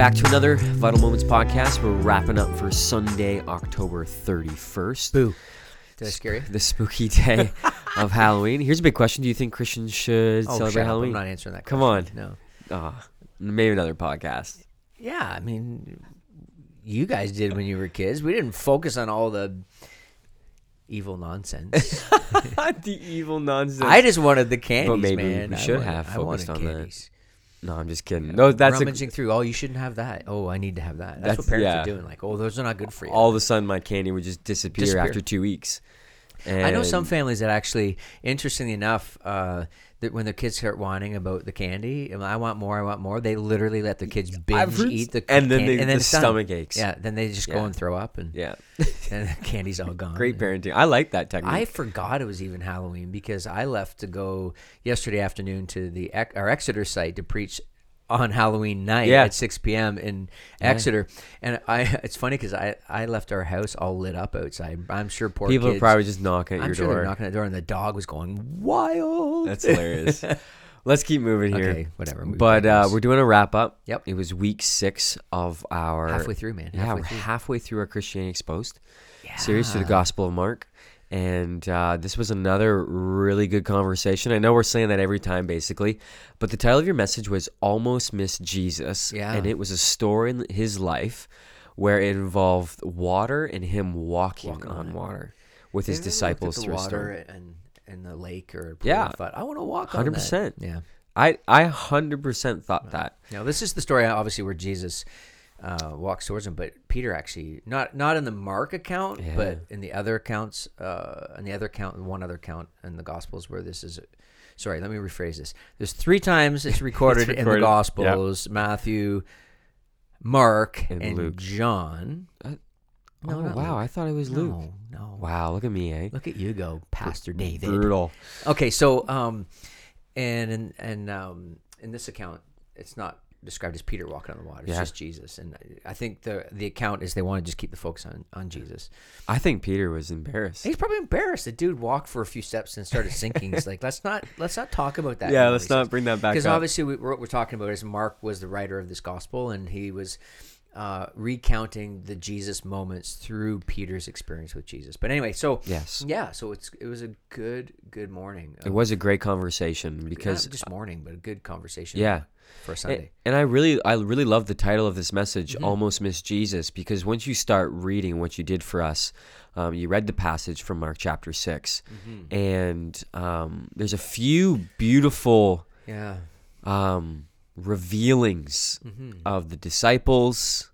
Back to another Vital Moments podcast. We're wrapping up for Sunday, October 31st. Boo. Did I scare you? The spooky day of Halloween. Here's a big question Do you think Christians should Oh, celebrate. Halloween? I'm not answering that. Come question. No. Ah, maybe another podcast. Yeah, I mean, you guys did when you were kids. We didn't focus on all the evil nonsense. the evil nonsense. I just wanted the candies, But maybe man. we should wanted- have focused on that. No, I'm just kidding. No, that's a, rummaging through. Oh, you shouldn't have that. Oh, I need to have that. That's, That's- what parents yeah. are doing. Like, oh, those are not good for you. all of a sudden my candy would just disappear, Disappear. after two weeks. And I know some families that actually, interestingly enough, uh, that when their kids start whining about the candy, I want more, I want more, they literally let their kids binge heard- eat the and then candy, they- and then the done. stomach aches. Yeah, then they just Yeah. go and throw up, and, Yeah. and the candy's all gone. Great parenting. I like that technique. I forgot it was even Halloween because I left to go yesterday afternoon to the our Exeter site to preach on Halloween night Yeah. at 6 p.m. in Exeter, and I it's funny because I I left our house all lit up outside. I'm sure poor People are probably just knocking at I'm your sure door. they're knocking at the door, and the dog was going wild. That's hilarious. Let's keep moving here. okay, whatever. But uh, we're doing a wrap up. Yep. It was week six of our halfway through, man. Yeah, halfway we're through. halfway through our Christianity Exposed series through the Gospel of Mark. And uh, this was another really good conversation. I know we're saying that every time, basically, but the title of your message was Almost Miss Jesus. Yeah. And it was a story in his life where it involved water and him walking, Walking on, on water with his Have you ever looked at disciples through water and and the lake or Yeah. thought, I want to walk on that." 100%. Yeah. I, I 100% thought that. Now this is the story, obviously, where Jesus uh, walks towards him, but Peter actually not not in the Mark account, Yeah. but in the other accounts, uh, in the other account, one other account in the Gospels where this is. Sorry, let me rephrase this. There's three times it's recorded, in the recorded, Gospels: Matthew, Mark, And and, Luke. John. Uh, No, oh, wow. Luke. I thought it was Luke. No, no. Wow, look at me, eh? Look at you go, Pastor David. Brutal. Okay, so um, and and and um, in this account, it's not described as Peter walking on the water. It's Yeah. just Jesus, and I think the the account is they want to just keep the focus on on Jesus. I think Peter was embarrassed. He's probably embarrassed. The dude walked for a few steps and started sinking. He's like, let's not let's not talk about that. yeah, let's not bring that back because obviously we, what we're talking about is Mark was the writer of this gospel, and he was. Uh, recounting the Jesus moments through Peter's experience with Jesus, but anyway, so Yes. yeah, so it's it was a good good morning. It was a great conversation because Not just morning, but a good conversation. Yeah. For Sunday. And I really, I really love the title of this message, Mm-hmm. "Almost Miss Jesus," because once you start reading what you did for us, um, you read the passage from Mark chapter 6 Mm-hmm. and um, there's a few beautiful yeah, um, revealings Mm-hmm. of the disciples,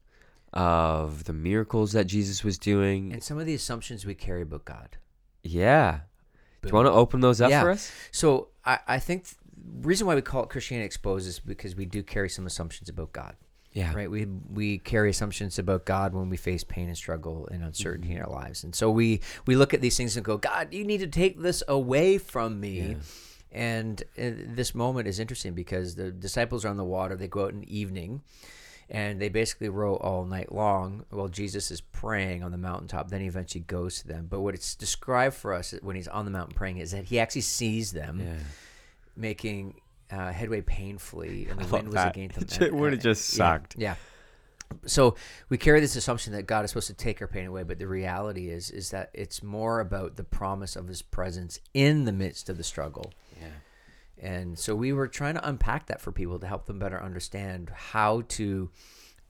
of the miracles that Jesus was doing. and some of the assumptions we carry about God. yeah, do you want to open those up Yeah. for us? So I, I think th- reason why we call it Christianity Exposed is because we do carry some assumptions about God. Yeah, Right, we we carry assumptions about God when we face pain and struggle and uncertainty in our lives, and so we we look at these things and go, God, you need to take this away from me. And uh, this moment is interesting because the disciples are on the water. They go out in the evening, and they basically row all night long while Jesus is praying on the mountaintop. Then he eventually goes to them. But what it's described for us when he's on the mountain praying is that he actually sees them Yeah. Making uh, headway painfully, and the wind was that. against them. It would've and- just yeah, sucked. Yeah. So we carry this assumption that God is supposed to take our pain away, but the reality is is that it's more about the promise of His presence in the midst of the struggle. Yeah. And so we were trying to unpack that for people to help them better understand how to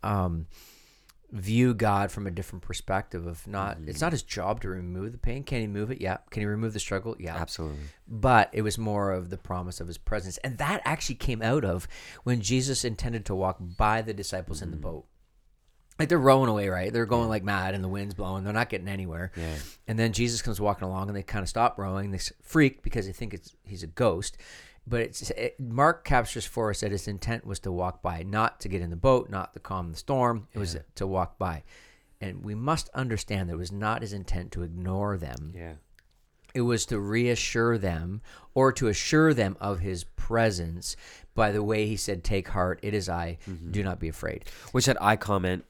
um, view God from a different perspective of not it's not mm-hmm. his job to remove the pain. Can he move it? Yeah. Can he remove the struggle? Yeah. Absolutely. But it was more of the promise of his presence. And that actually came out of when Jesus intended to walk by the disciples in the mm-hmm. boat. Like they're rowing away, right? They're going like mad and the wind's blowing. They're not getting anywhere. Yeah. And then Jesus comes walking along and they kind of stop rowing. They freak because they think it's he's a ghost. But it's it, Mark captures for us that his intent was to walk by, not to get in the boat, not to calm the storm. It was to walk by. And we must understand that it was not his intent to ignore them Yeah. It was to reassure them or to assure them of his presence by the way he said, Take heart, it is I, Mm-hmm. do not be afraid. Which that I comment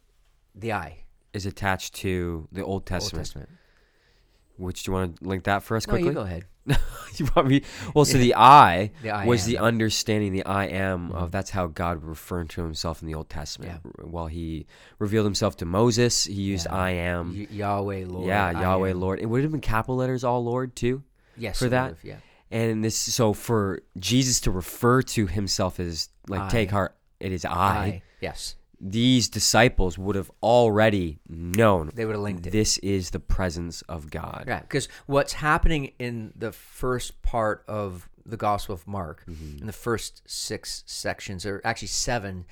The I, is attached to the Old Old Testament. Which do you want to link that for us No, quickly? you go ahead. you want me? Well, so the I, The I was am. the understanding, the I am mm-hmm. of that's how God referred to himself in the Old Testament. While he revealed himself to Moses, he used Yeah. I am. Y- Yahweh, Lord. yeah, I Yahweh, am. Lord. It would have been capital letters, all Lord, too. Yes, for that. Yeah. And this, so for Jesus to refer to himself as like, I. take heart, it is I. I. Yes. These disciples would have already known They would have linked it. this is the presence of God. Yeah, because what's happening in the first part of the Gospel of Mark, Mm-hmm. in the first six sections, or actually seven,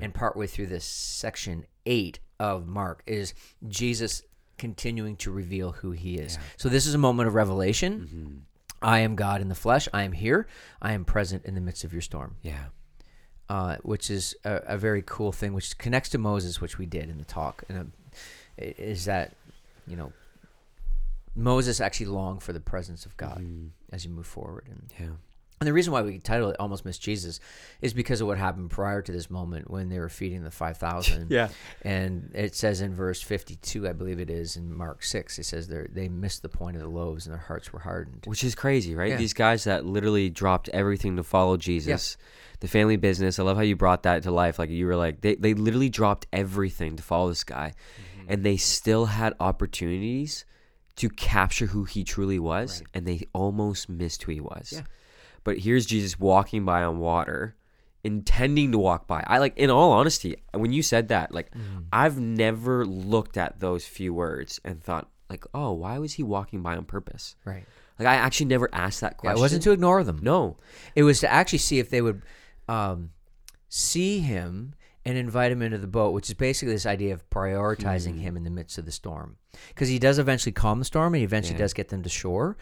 and partway through this section eight of Mark, is Jesus continuing to reveal who he is. So this is a moment of revelation. Mm-hmm. I am God in the flesh. I am here. I am present in the midst of your storm. Yeah. Uh, which is a, a very cool thing, which connects to Moses, which we did in the talk, and um, is that you know Moses actually longed for the presence of God as you move forward, and Yeah. And the reason why we title it "Almost Miss Jesus" is because of what happened prior to this moment when they were feeding the five thousand. Yeah. And it says in verse 52, I believe it is, in Mark 6, it says they they missed the point of the loaves and their hearts were hardened. Which is crazy, right? Yeah. These guys that literally dropped everything to follow Jesus, the family business. I love how you brought that to life. Like you were like, they, they literally dropped everything to follow this guy, Mm-hmm. and they still had opportunities to capture who he truly was, Right. and they almost missed who he was. Yeah. But here's Jesus walking by on water, intending to walk by. I like, in all honesty, when you said that, like, Mm-hmm. I've never looked at those few words and thought, like, oh, why was he walking by on purpose? Right. Like I actually never asked that Yeah, question. it wasn't to ignore them. No. It was to actually see if they would um, see him and invite him into the boat, which is basically this idea of prioritizing him in the midst of the storm. Because he does eventually calm the storm and he eventually Yeah. does get them to shore.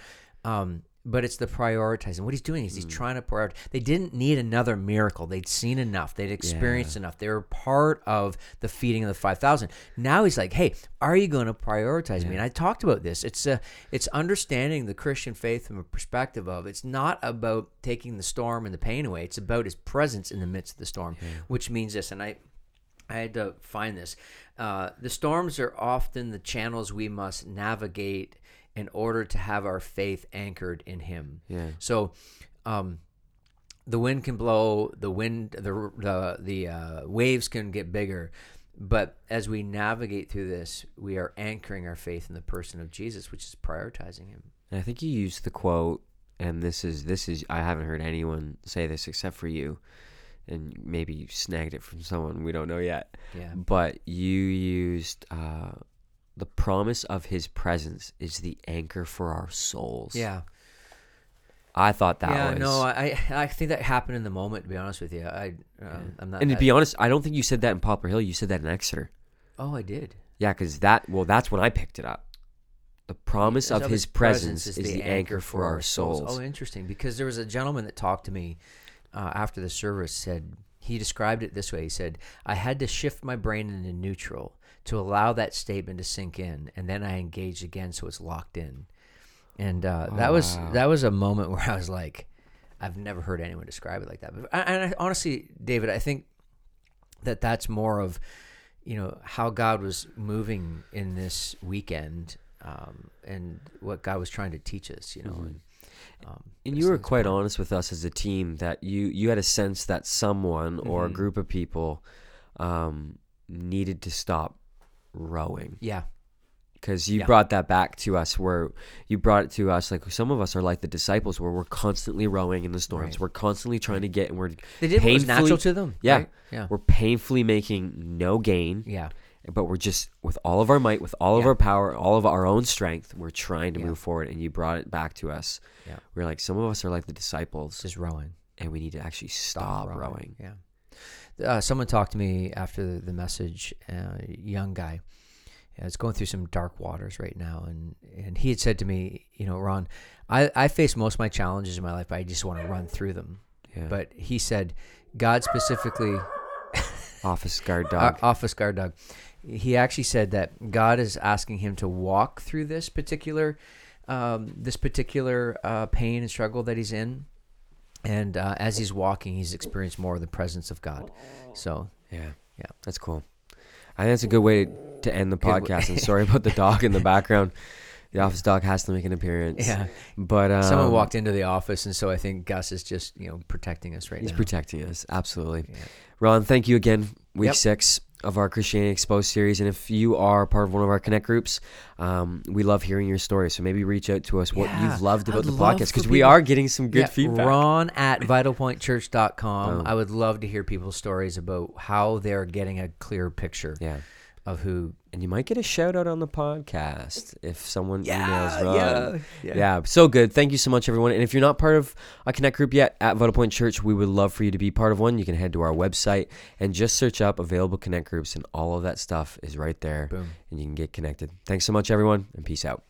Um, but it's the prioritizing. What he's doing is he's trying to prioritize. They didn't need another miracle. They'd seen enough. They'd experienced enough. They were part of the feeding of the five thousand. Now he's like, "Hey, are you going to prioritize me?" And I talked about this. It's uh, it's understanding the Christian faith from a perspective of it's not about taking the storm and the pain away. It's about his presence in the midst of the storm, which means this. And I I had to find this. Uh, the storms are often the channels we must navigate in order to have our faith anchored in Him. Yeah. So, um, the wind can blow, the wind, the the the uh, waves can get bigger, but as we navigate through this, we are anchoring our faith in the person of Jesus, which is prioritizing Him. And I think you used the quote, and this is this is I haven't heard anyone say this except for you, and maybe you snagged it from someone we don't know yet. Yeah. But you used uh, the promise of His presence is the anchor for our souls. Yeah. I thought that yeah. was. No, I I think that happened in the moment. To be honest with you, I um, I'm not. and to I- be honest, I don't think you said that in Poplar Hill. You said that in Exeter. oh, I did. Yeah, because that well, that's when I picked it up. The promise of His presence is the anchor for our souls. Oh, interesting. Because there was a gentleman that talked to me uh, after the service. Said he described it this way. He said, "I had to shift my brain into neutral to allow that statement to sink in, and then I engaged again, so it's locked in." And uh, that was wow. that was a moment where I was like, "I've never heard anyone describe it like that." But and I, honestly, David, I think that that's more of you know how God was moving in this weekend um, and what God was trying to teach us. You know, and, um, And you were quite important. honest with us as a team that you you had a sense that someone or a Mhm. group of people um, needed to stop rowing Yeah, because you Yeah. brought that back to us where you brought it to us like some of us are like the disciples where we're constantly rowing in the storms Right. we're constantly trying to get and we're they did what was natural to them. yeah right? yeah, we're painfully making no gain yeah, but we're just with all of our might with all of our power all of our own strength we're trying to Yeah. move forward and you brought it back to us Yeah. we're like some of us are like the disciples just rowing. and we need to actually stop, rowing. Yeah. Uh, someone talked to me after the, message. Uh, young guy, uh, is going through some dark waters right now, and and he had said to me, you know, Ron, I I face most of my challenges in my life, but I just want to run through them. Yeah. But he said, God specifically, office guard uh, dog. office guard dog, he actually said that God is asking him to walk through this particular um, this particular uh, pain and struggle that he's in, and uh, as he's walking, he's experienced more of the presence of God. So Yeah. Yeah. That's cool. I think that's a good way to end the podcast. and sorry about the dog in the background. The office dog has to make an appearance. yeah, But um, someone walked into the office, and so I think Gus is just you know protecting us right He's now. He's protecting us. Absolutely. Yeah. Ron, thank you again. Week Yep. six of our Christianity Exposed series. And if you are part of one of our Connect groups, um, we love hearing your stories. So maybe reach out to us what Yeah, you've loved about would the love podcast because we are getting some good Yeah, feedback. Ron at vitalpointchurch.com. Boom. I would love to hear people's stories about how they're getting a clear picture Yeah. Of who. And you might get a shout out on the podcast if someone emails Ron. yeah, Yeah. yeah. so good. Thank you so much, everyone. And if you're not part of a Connect group yet at Vital Point Church, we would love for you to be part of one. You can head to our website and just search up available Connect groups, and all of that stuff is right there, Boom. and you can get connected. Thanks so much, everyone, and peace out.